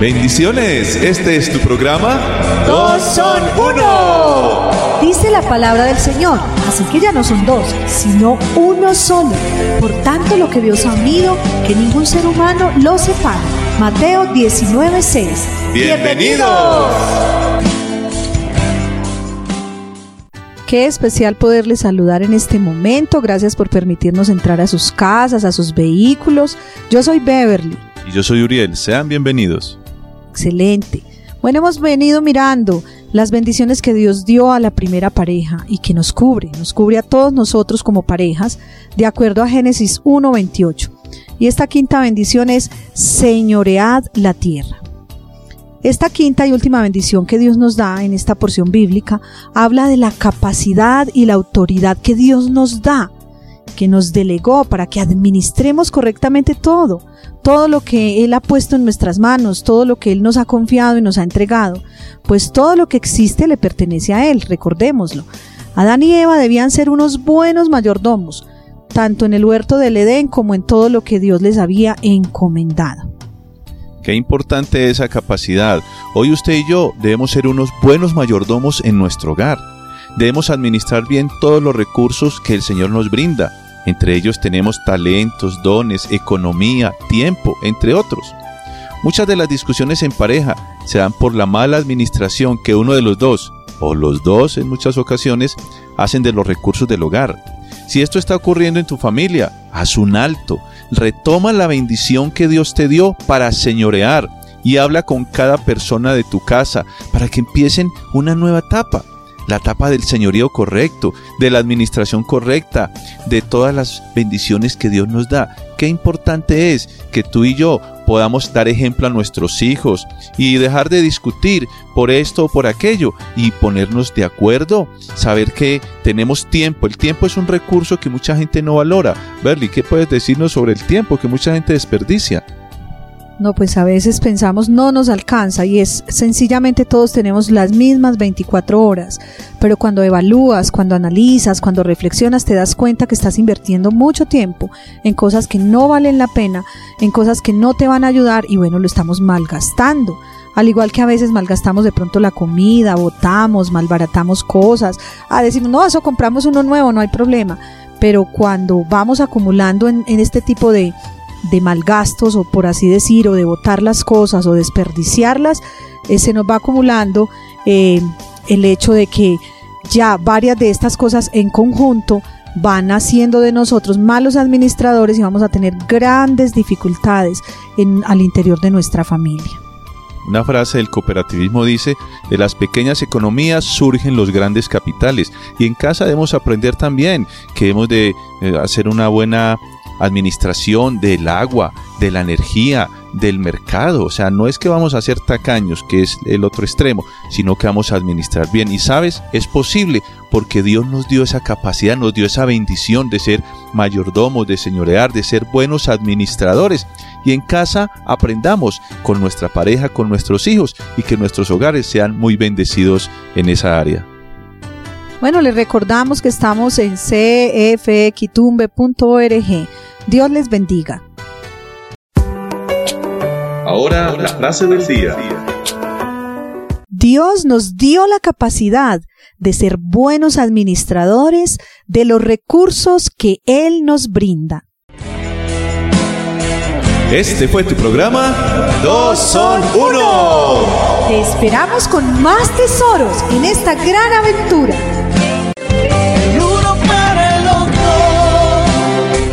Bendiciones, este es tu programa. Dos son uno. Dice la palabra del Señor, así que ya no son dos, sino uno solo. Por tanto, lo que Dios ha unido, que ningún ser humano lo separe. Mateo 19:6. Bienvenidos. Qué especial poderles saludar en este momento. Gracias por permitirnos entrar a sus casas, a sus vehículos. Yo soy Beverly. Y yo soy Uriel. Sean bienvenidos. Excelente. Bueno, hemos venido mirando las bendiciones que Dios dio a la primera pareja y que nos cubre, nos cubre a todos nosotros como parejas, de acuerdo a Génesis 1.28. Y esta quinta bendición es señoread la tierra. Esta quinta y última bendición que Dios nos da en esta porción bíblica habla de la capacidad y la autoridad que Dios nos da, que nos delegó para que administremos correctamente todo, todo lo que Él ha puesto en nuestras manos, todo lo que Él nos ha confiado y nos ha entregado, pues todo lo que existe le pertenece a Él, recordémoslo. Adán y Eva debían ser unos buenos mayordomos, tanto en el huerto del Edén como en todo lo que Dios les había encomendado. Qué importante esa capacidad. Hoy usted y yo debemos ser unos buenos mayordomos en nuestro hogar. Debemos administrar bien todos los recursos que el Señor nos brinda entre ellos tenemos talentos, dones, economía, tiempo, entre otros. Muchas de las discusiones en pareja se dan por la mala administración que uno de los dos, o los dos en muchas ocasiones, hacen de los recursos del hogar. Si esto está ocurriendo en tu familia, haz un alto, retoma la bendición que Dios te dio para señorear y habla con cada persona de tu casa para que empiecen una nueva etapa la etapa del señorío correcto, de la administración correcta, de todas las bendiciones que Dios nos da. Qué importante es que tú y yo podamos dar ejemplo a nuestros hijos y dejar de discutir por esto o por aquello y ponernos de acuerdo, saber que tenemos tiempo. El tiempo es un recurso que mucha gente no valora. Berly, ¿qué puedes decirnos sobre el tiempo que mucha gente desperdicia? No, pues a veces pensamos no nos alcanza y es sencillamente todos tenemos las mismas 24 horas, pero cuando evalúas, cuando analizas, cuando reflexionas te das cuenta que estás invirtiendo mucho tiempo en cosas que no valen la pena, en cosas que no te van a ayudar y bueno, lo estamos malgastando. Al igual que a veces malgastamos de pronto la comida, botamos, malbaratamos cosas, ah, decimos, no, eso compramos uno nuevo, no hay problema. Pero cuando vamos acumulando en, en este tipo de, de malgastos o por así decir, o de botar las cosas o desperdiciarlas, eh, se nos va acumulando eh, el hecho de que ya varias de estas cosas en conjunto van haciendo de nosotros malos administradores y vamos a tener grandes dificultades en, al interior de nuestra familia. Una frase del cooperativismo dice, de las pequeñas economías surgen los grandes capitales. Y en casa debemos aprender también que debemos de eh, hacer una buena administración del agua, de la energía, del mercado. O sea, no es que vamos a ser tacaños, que es el otro extremo, sino que vamos a administrar bien. Y sabes, es posible porque Dios nos dio esa capacidad, nos dio esa bendición de ser mayordomos, de señorear, de ser buenos administradores. Y en casa aprendamos con nuestra pareja, con nuestros hijos y que nuestros hogares sean muy bendecidos en esa área. Bueno, les recordamos que estamos en cfquitumbe.org Dios les bendiga. Ahora la frase del día. Dios nos dio la capacidad de ser buenos administradores de los recursos que Él nos brinda. Este fue tu programa Dos son uno. Te esperamos con más tesoros en esta gran aventura